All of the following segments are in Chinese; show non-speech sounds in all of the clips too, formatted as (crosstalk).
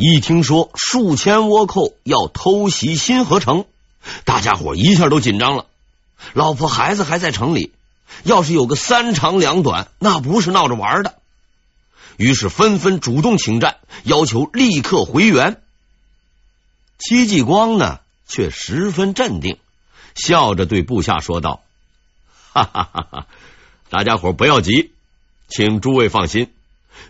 一听说数千倭寇要偷袭新河城，大家伙一下都紧张了。老婆孩子还在城里，要是有个三长两短，那不是闹着玩的。于是纷纷主动请战，要求立刻回援。戚继光呢，却十分镇定，笑着对部下说道：“ (laughs) 哈哈哈哈，大家伙不要急，请诸位放心，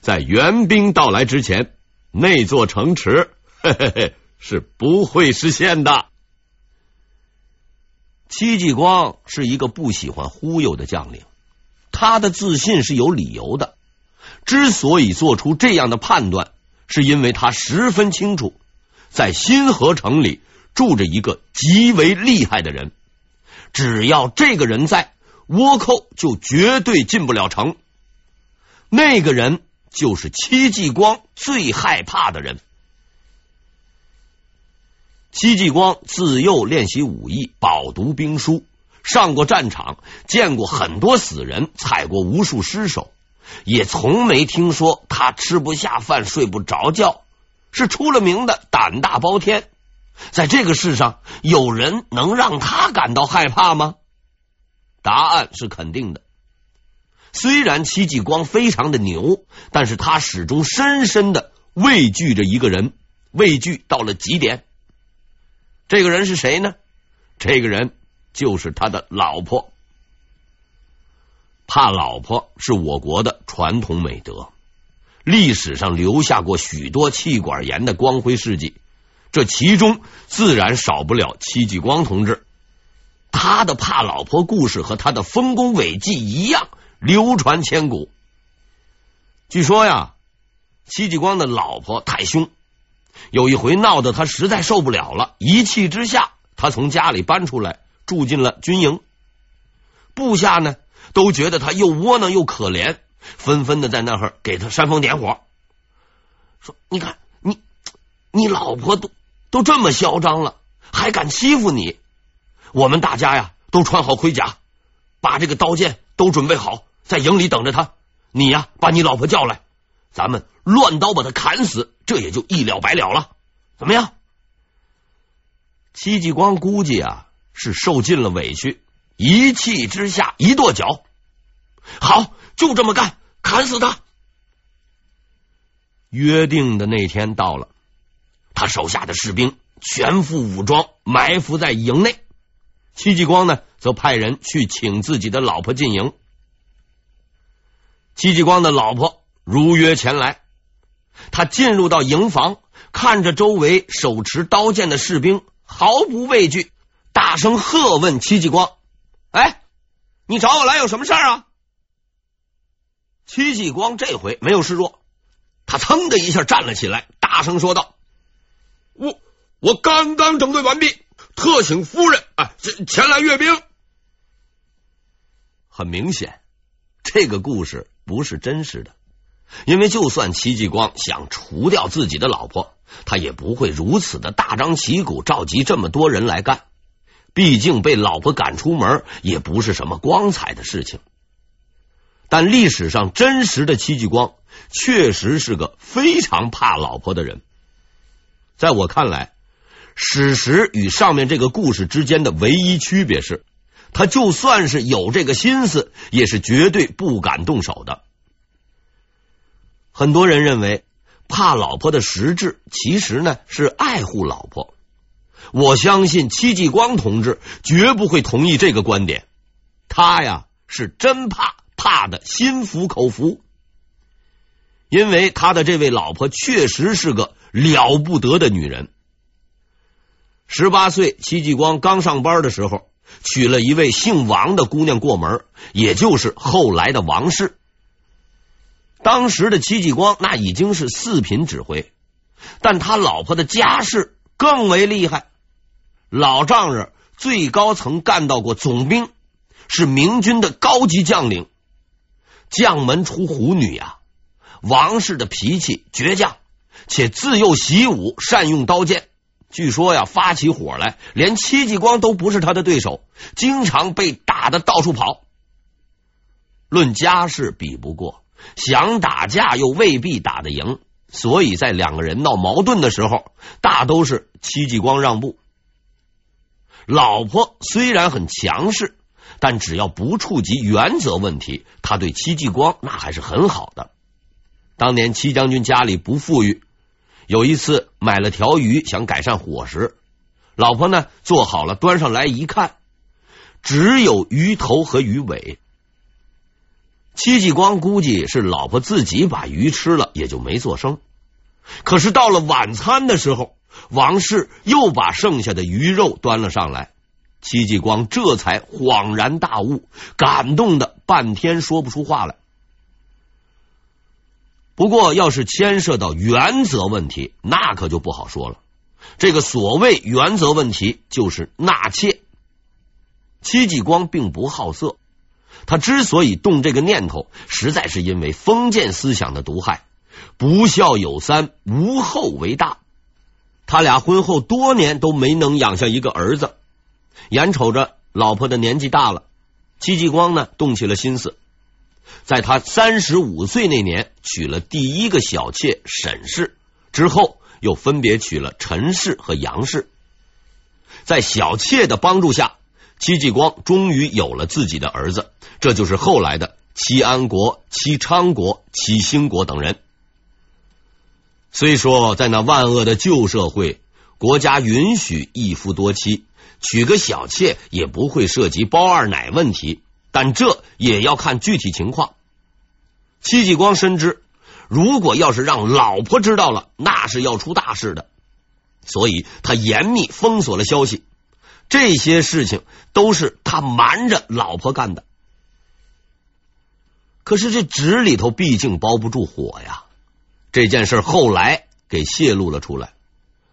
在援兵到来之前。”那座城池，嘿嘿嘿，是不会实现的。戚继光是一个不喜欢忽悠的将领，他的自信是有理由的。之所以做出这样的判断，是因为他十分清楚，在新河城里住着一个极为厉害的人，只要这个人在，倭寇就绝对进不了城。那个人。就是戚继光最害怕的人。戚继光自幼练习武艺，饱读兵书，上过战场，见过很多死人，踩过无数尸首，也从没听说他吃不下饭、睡不着觉，是出了名的胆大包天。在这个世上，有人能让他感到害怕吗？答案是肯定的。虽然戚继光非常的牛，但是他始终深深的畏惧着一个人，畏惧到了极点。这个人是谁呢？这个人就是他的老婆。怕老婆是我国的传统美德，历史上留下过许多气管炎的光辉事迹，这其中自然少不了戚继光同志。他的怕老婆故事和他的丰功伟绩一样。流传千古。据说呀，戚继光的老婆太凶，有一回闹得他实在受不了了，一气之下，他从家里搬出来，住进了军营。部下呢，都觉得他又窝囊又可怜，纷纷的在那儿给他煽风点火，说：“你看，你你老婆都都这么嚣张了，还敢欺负你？我们大家呀，都穿好盔甲，把这个刀剑都准备好。”在营里等着他，你呀，把你老婆叫来，咱们乱刀把他砍死，这也就一了百了了。怎么样？戚继光估计啊，是受尽了委屈，一气之下一跺脚，好，就这么干，砍死他。约定的那天到了，他手下的士兵全副武装，埋伏在营内。戚继光呢，则派人去请自己的老婆进营。戚继光的老婆如约前来，他进入到营房，看着周围手持刀剑的士兵，毫不畏惧，大声喝问戚继光：“哎，你找我来有什么事儿啊？”戚继光这回没有示弱，他噌的一下站了起来，大声说道：“我我刚刚整顿完毕，特请夫人啊前前来阅兵。”很明显，这个故事。不是真实的，因为就算戚继光想除掉自己的老婆，他也不会如此的大张旗鼓召集这么多人来干。毕竟被老婆赶出门也不是什么光彩的事情。但历史上真实的戚继光确实是个非常怕老婆的人。在我看来，史实与上面这个故事之间的唯一区别是。他就算是有这个心思，也是绝对不敢动手的。很多人认为怕老婆的实质，其实呢是爱护老婆。我相信戚继光同志绝不会同意这个观点。他呀是真怕，怕的心服口服。因为他的这位老婆确实是个了不得的女人。十八岁，戚继光刚上班的时候。娶了一位姓王的姑娘过门，也就是后来的王氏。当时的戚继光那已经是四品指挥，但他老婆的家世更为厉害。老丈人最高曾干到过总兵，是明军的高级将领。将门出虎女啊！王氏的脾气倔强，且自幼习武，善用刀剑。据说呀，发起火来，连戚继光都不是他的对手，经常被打的到处跑。论家世比不过，想打架又未必打得赢，所以在两个人闹矛盾的时候，大都是戚继光让步。老婆虽然很强势，但只要不触及原则问题，他对戚继光那还是很好的。当年戚将军家里不富裕，有一次买了条鱼，想改善伙食，老婆呢做好了，端上来一看，只有鱼头和鱼尾。戚继光估计是老婆自己把鱼吃了，也就没做声。可是到了晚餐的时候，王氏又把剩下的鱼肉端了上来，戚继光这才恍然大悟，感动的半天说不出话来。不过，要是牵涉到原则问题，那可就不好说了。这个所谓原则问题，就是纳妾。戚继光并不好色。他之所以动这个念头，实在是因为封建思想的毒害。不孝有三，无后为大。他俩婚后多年都没能养下一个儿子，眼瞅着老婆的年纪大了，戚继光呢动起了心思，在他三十五岁那年娶了第一个小妾沈氏，之后又分别娶了陈氏和杨氏，在小妾的帮助下。戚继光终于有了自己的儿子，这就是后来的戚安国、戚昌国、戚兴国等人。虽说在那万恶的旧社会，国家允许一夫多妻，娶个小妾也不会涉及包二奶问题，但这也要看具体情况。戚继光深知，如果要是让老婆知道了，那是要出大事的，所以他严密封锁了消息。这些事情都是他瞒着老婆干的，可是这纸里头毕竟包不住火呀。这件事后来给泄露了出来，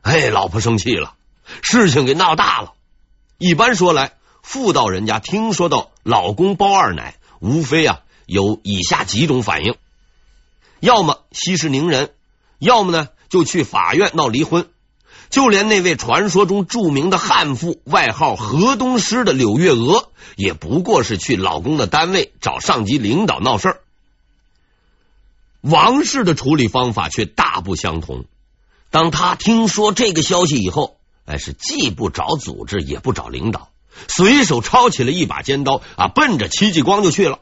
哎，老婆生气了，事情给闹大了。一般说来，妇道人家听说到老公包二奶，无非啊有以下几种反应：要么息事宁人，要么呢就去法院闹离婚。就连那位传说中著名的悍妇，外号河东狮的柳月娥，也不过是去老公的单位找上级领导闹事儿。王氏的处理方法却大不相同。当他听说这个消息以后，哎，是既不找组织，也不找领导，随手抄起了一把尖刀啊，奔着戚继光就去了。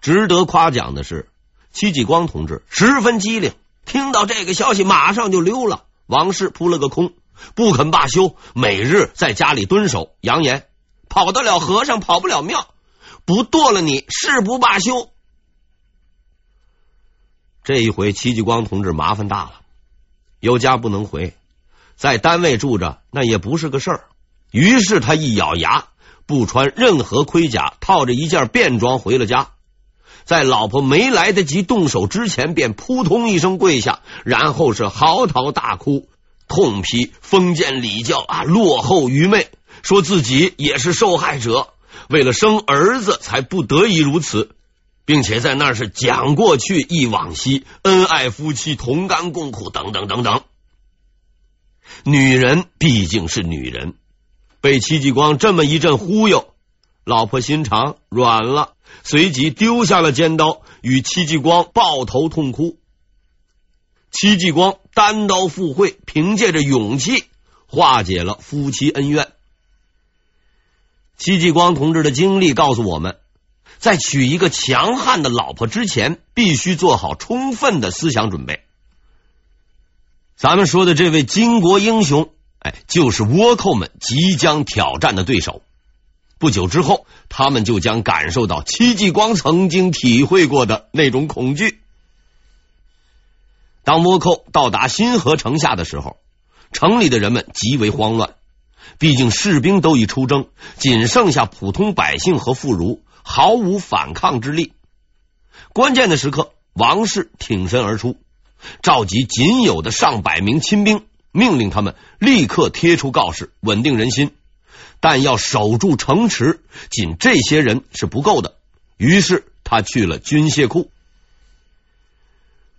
值得夸奖的是，戚继光同志十分机灵，听到这个消息，马上就溜了。王氏扑了个空，不肯罢休，每日在家里蹲守，扬言跑得了和尚跑不了庙，不剁了你誓不罢休。这一回，戚继光同志麻烦大了，有家不能回，在单位住着那也不是个事儿。于是他一咬牙，不穿任何盔甲，套着一件便装回了家。在老婆没来得及动手之前，便扑通一声跪下，然后是嚎啕大哭，痛批封建礼教啊落后愚昧，说自己也是受害者，为了生儿子才不得已如此，并且在那是讲过去忆往昔，恩爱夫妻同甘共苦等等等等。女人毕竟是女人，被戚继光这么一阵忽悠。老婆心肠软了，随即丢下了尖刀，与戚继光抱头痛哭。戚继光单刀赴会，凭借着勇气化解了夫妻恩怨。戚继光同志的经历告诉我们，在娶一个强悍的老婆之前，必须做好充分的思想准备。咱们说的这位巾帼英雄，哎，就是倭寇们即将挑战的对手。不久之后，他们就将感受到戚继光曾经体会过的那种恐惧。当倭寇到达新河城下的时候，城里的人们极为慌乱。毕竟士兵都已出征，仅剩下普通百姓和妇孺，毫无反抗之力。关键的时刻，王氏挺身而出，召集仅有的上百名亲兵，命令他们立刻贴出告示，稳定人心。但要守住城池，仅这些人是不够的。于是他去了军械库。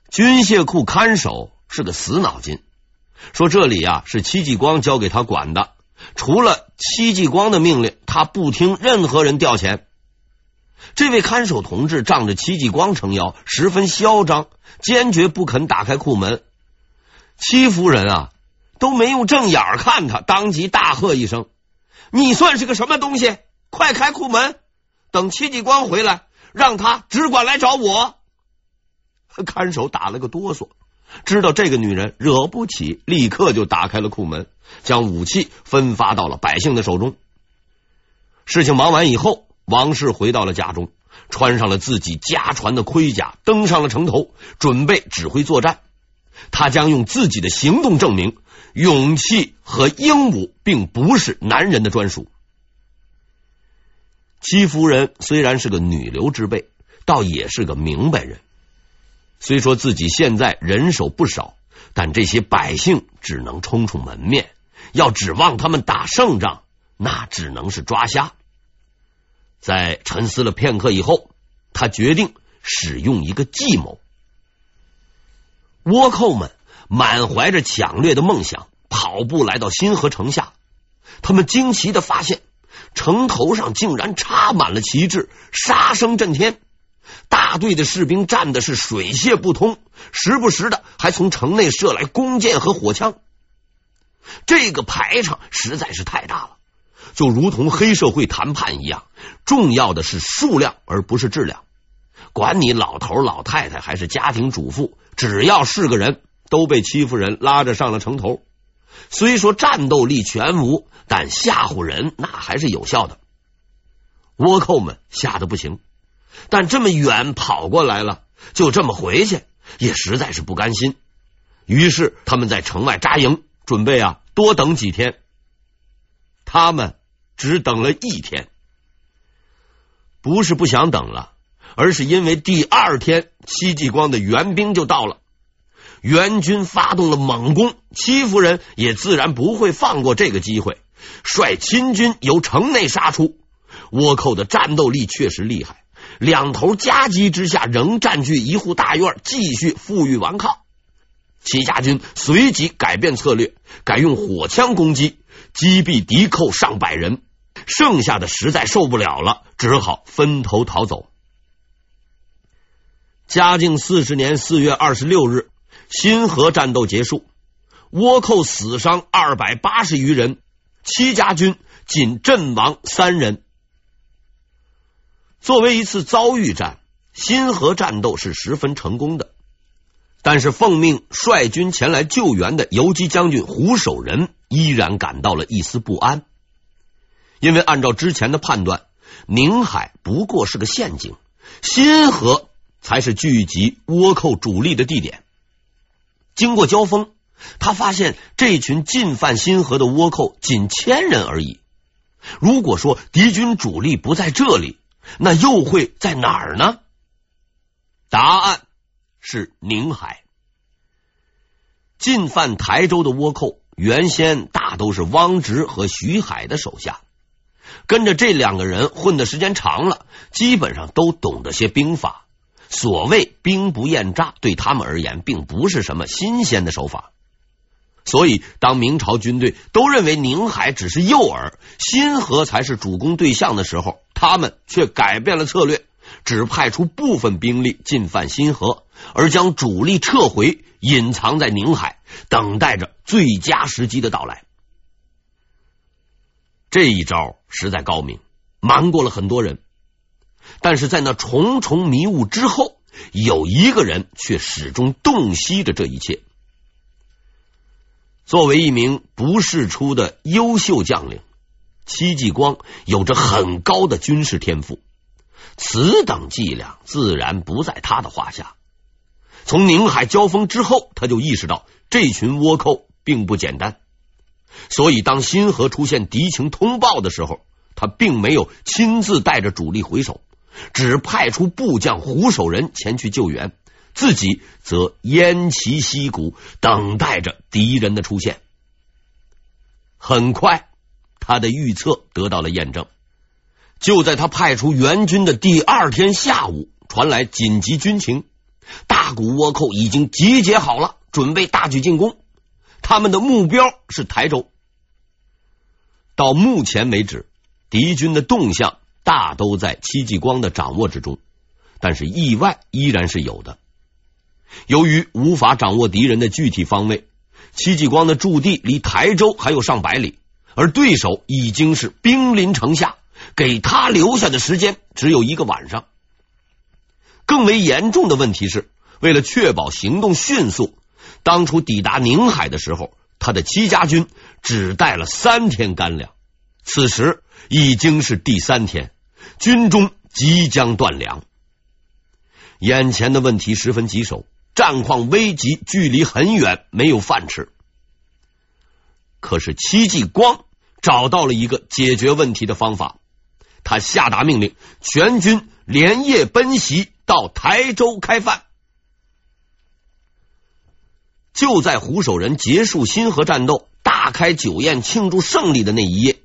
军械库看守是个死脑筋，说这里呀是戚继光交给他管的，除了戚继光的命令，他不听任何人调遣。这位看守同志仗着戚继光撑腰，十分嚣张，坚决不肯打开库门。戚夫人啊，都没用正眼看他，当即大喝一声：“你算是个什么东西？快开库门！等戚继光回来，让他只管来找我。” (laughs) 看守打了个哆嗦，知道这个女人惹不起，立刻就打开了库门，将武器分发到了百姓的手中。事情忙完以后，王氏回到了家中，穿上了自己家传的盔甲，登上了城头，准备指挥作战。他将用自己的行动证明，勇气和英武并不是男人的专属。戚夫人虽然是个女流之辈，倒也是个明白人。虽说自己现在人手不少，但这些百姓只能充充门面，要指望他们打胜仗，那只能是抓瞎。在沉思了片刻以后，他决定使用一个计谋。倭寇们满怀着抢掠的梦想，跑步来到新河城下。他们惊奇的发现，城头上竟然插满了旗帜，杀声震天。大队的士兵站的是水泄不通，时不时的还从城内射来弓箭和火枪。这个排场实在是太大了，就如同黑社会谈判一样，重要的是数量而不是质量。管你老头老太太还是家庭主妇，只要是个人，都被戚夫人拉着上了城头。虽说战斗力全无，但吓唬人那还是有效的。倭寇们吓得不行。但这么远跑过来了，就这么回去，也实在是不甘心。于是他们在城外扎营，准备啊多等几天。他们只等了一天，不是不想等了，而是因为第二天戚继光的援兵就到了，援军发动了猛攻，戚夫人也自然不会放过这个机会，率亲军由城内杀出。倭寇的战斗力确实厉害。两头夹击之下，仍占据一户大院，继续负隅顽抗。戚家军随即改变策略，改用火枪攻击，击毙敌寇上百人。剩下的实在受不了了，只好分头逃走。嘉靖四十年四月二十六日，新河战斗结束，倭寇死伤二百八十余人，戚家军仅阵亡三人。作为一次遭遇战，新河战斗是十分成功的。但是奉命率军前来救援的游击将军胡守仁依然感到了一丝不安，因为按照之前的判断，宁海不过是个陷阱，新河才是聚集倭寇主力的地点。经过交锋，他发现这群进犯新河的倭寇仅千人而已。如果说敌军主力不在这里，那又会在哪儿呢？答案是宁海。进犯台州的倭寇，原先大都是汪直和徐海的手下，跟着这两个人混的时间长了，基本上都懂得些兵法。所谓兵不厌诈，对他们而言，并不是什么新鲜的手法。所以，当明朝军队都认为宁海只是诱饵，新河才是主攻对象的时候，他们却改变了策略，只派出部分兵力进犯新河，而将主力撤回，隐藏在宁海，等待着最佳时机的到来。这一招实在高明，瞒过了很多人。但是在那重重迷雾之后，有一个人却始终洞悉着这一切。作为一名不世出的优秀将领，戚继光有着很高的军事天赋，此等伎俩自然不在他的话下。从宁海交锋之后，他就意识到这群倭寇并不简单，所以当新河出现敌情通报的时候，他并没有亲自带着主力回首，只派出部将胡守仁前去救援。自己则偃旗息鼓，等待着敌人的出现。很快，他的预测得到了验证。就在他派出援军的第二天下午，传来紧急军情：大股倭寇已经集结好了，准备大举进攻。他们的目标是台州。到目前为止，敌军的动向大都在戚继光的掌握之中，但是意外依然是有的。由于无法掌握敌人的具体方位，戚继光的驻地离台州还有上百里，而对手已经是兵临城下，给他留下的时间只有一个晚上。更为严重的问题是，为了确保行动迅速，当初抵达宁海的时候，他的戚家军只带了三天干粮。此时已经是第三天，军中即将断粮，眼前的问题十分棘手。战况危急，距离很远，没有饭吃。可是戚继光找到了一个解决问题的方法，他下达命令，全军连夜奔袭到台州开饭。就在胡守仁结束新河战斗、大开酒宴庆祝胜利的那一夜，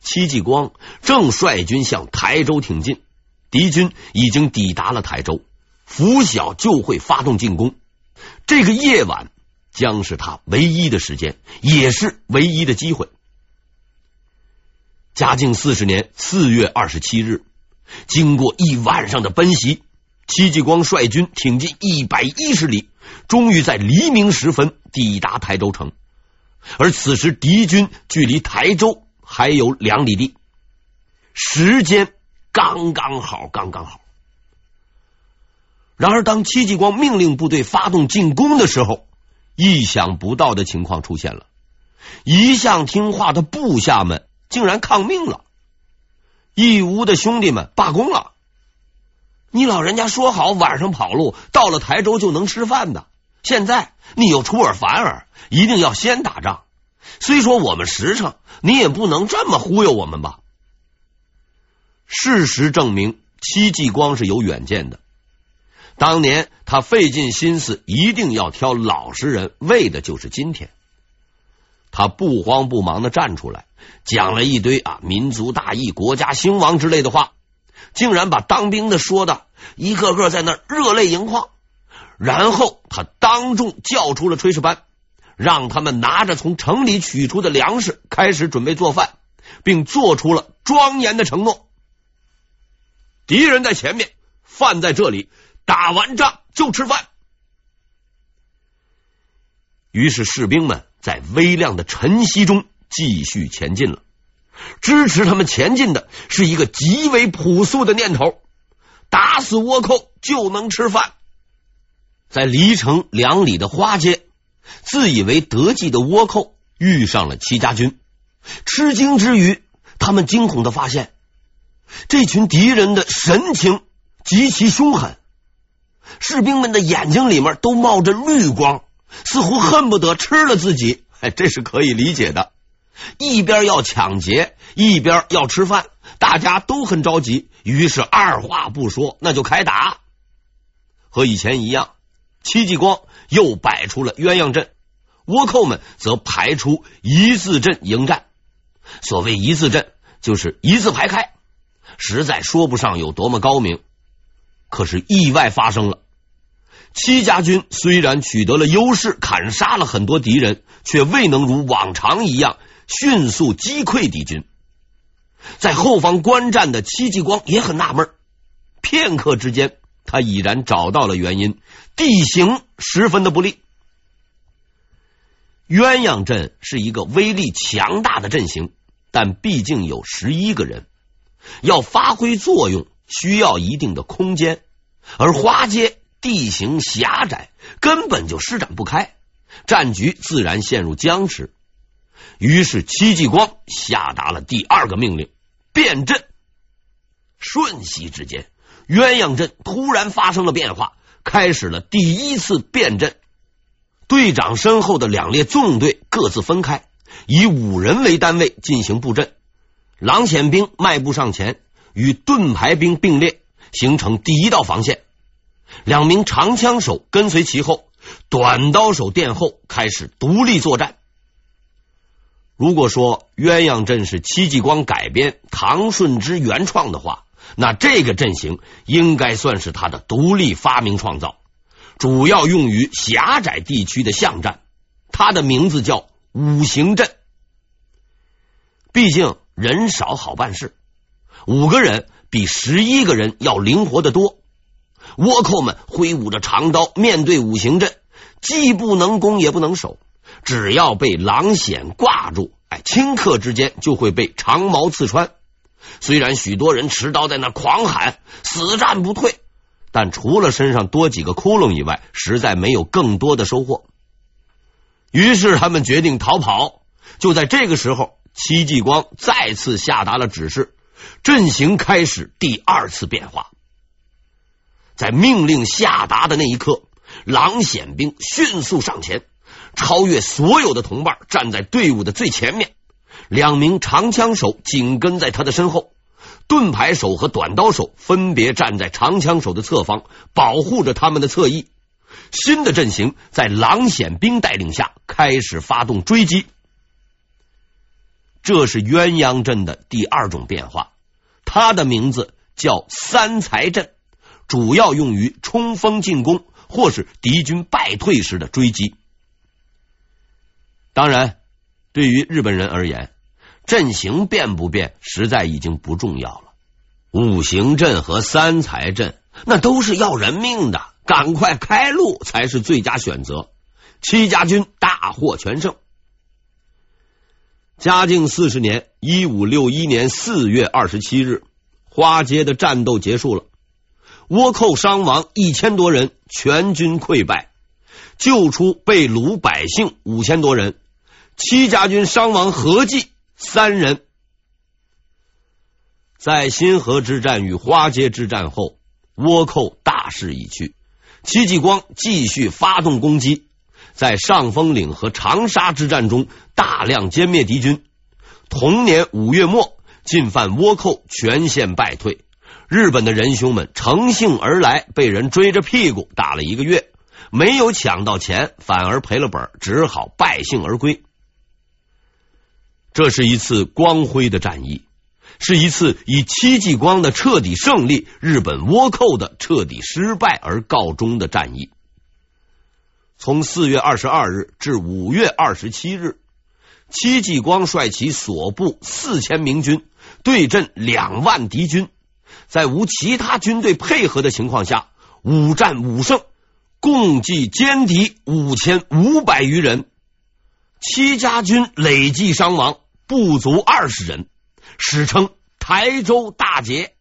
戚继光正率军向台州挺进，敌军已经抵达了台州。拂晓就会发动进攻，这个夜晚将是他唯一的时间，也是唯一的机会。嘉靖四十年四月二十七日，经过一晚上的奔袭，戚继光率军挺进一百一十里，终于在黎明时分抵达台州城。而此时敌军距离台州还有两里地，时间刚刚好，刚刚好。然而，当戚继光命令部队发动进攻的时候，意想不到的情况出现了：一向听话的部下们竟然抗命了，义乌的兄弟们罢工了。你老人家说好晚上跑路，到了台州就能吃饭的，现在你又出尔反尔，一定要先打仗。虽说我们实诚，你也不能这么忽悠我们吧？事实证明，戚继光是有远见的。当年他费尽心思，一定要挑老实人，为的就是今天。他不慌不忙的站出来，讲了一堆啊“民族大义、国家兴亡”之类的话，竟然把当兵的说的一个个在那热泪盈眶。然后他当众叫出了炊事班，让他们拿着从城里取出的粮食开始准备做饭，并做出了庄严的承诺：敌人在前面，饭在这里。打完仗就吃饭。于是士兵们在微亮的晨曦中继续前进了。支持他们前进的是一个极为朴素的念头：打死倭寇就能吃饭。在离城两里的花街，自以为得计的倭寇遇上了戚家军，吃惊之余，他们惊恐的发现，这群敌人的神情极其凶狠。士兵们的眼睛里面都冒着绿光，似乎恨不得吃了自己。哎，(laughs) 这是可以理解的。一边要抢劫，一边要吃饭，大家都很着急。于是二话不说，那就开打。和以前一样，戚继光又摆出了鸳鸯阵，倭寇们则排出一字阵迎战。所谓一字阵，就是一字排开，实在说不上有多么高明。可是意外发生了，戚家军虽然取得了优势，砍杀了很多敌人，却未能如往常一样迅速击溃敌军。在后方观战的戚继光也很纳闷，片刻之间，他已然找到了原因：地形十分的不利。鸳鸯阵是一个威力强大的阵型，但毕竟有十一个人，要发挥作用。需要一定的空间，而花街地形狭窄，根本就施展不开，战局自然陷入僵持。于是戚继光下达了第二个命令：变阵。瞬息之间，鸳鸯阵突然发生了变化，开始了第一次变阵。队长身后的两列纵队各自分开，以五人为单位进行布阵。狼显兵迈步上前。与盾牌兵并列，形成第一道防线。两名长枪手跟随其后，短刀手殿后，开始独立作战。如果说鸳鸯阵是戚继光改编、唐顺之原创的话，那这个阵型应该算是他的独立发明创造，主要用于狭窄地区的巷战。它的名字叫五行阵。毕竟人少好办事。五个人比十一个人要灵活得多。倭寇们挥舞着长刀，面对五行阵，既不能攻也不能守。只要被狼筅挂住，哎，顷刻之间就会被长矛刺穿。虽然许多人持刀在那狂喊“死战不退”，但除了身上多几个窟窿以外，实在没有更多的收获。于是他们决定逃跑。就在这个时候，戚继光再次下达了指示，阵型开始第二次变化。在命令下达的那一刻，狼显兵迅速上前，超越所有的同伴，站在队伍的最前面。两名长枪手紧跟在他的身后，盾牌手和短刀手分别站在长枪手的侧方，保护着他们的侧翼。新的阵型在狼显兵带领下开始发动追击。这是鸳鸯阵的第二种变化，它的名字叫三才阵。主要用于冲锋进攻，或是敌军败退时的追击。当然，对于日本人而言，阵型变不变，实在已经不重要了。五行阵和三才阵，那都是要人命的，赶快开路才是最佳选择。戚家军大获全胜。嘉靖四十年（一五六一年）四月二十七日，花街的战斗结束了。倭寇伤亡一千多人，全军溃败，救出被掳百姓五千多人，戚家军伤亡合计三人。在新河之战与花街之战后，倭寇大势已去，戚继光继续发动攻击，在上峰岭和长沙之战中大量歼灭敌军。同年五月末，进犯倭寇全线败退。日本的仁兄们乘兴而来，被人追着屁股打了一个月，没有抢到钱，反而赔了本，只好败兴而归。这是一次光辉的战役，是一次以戚继光的彻底胜利、日本倭寇的彻底失败而告终的战役。从四月二十二日至五月二十七日，戚继光率其所部四千明军对阵两万敌军。在无其他军队配合的情况下，五战五胜，共计歼敌五千五百余人。戚家军累计伤亡不足二十人，史称台州大捷。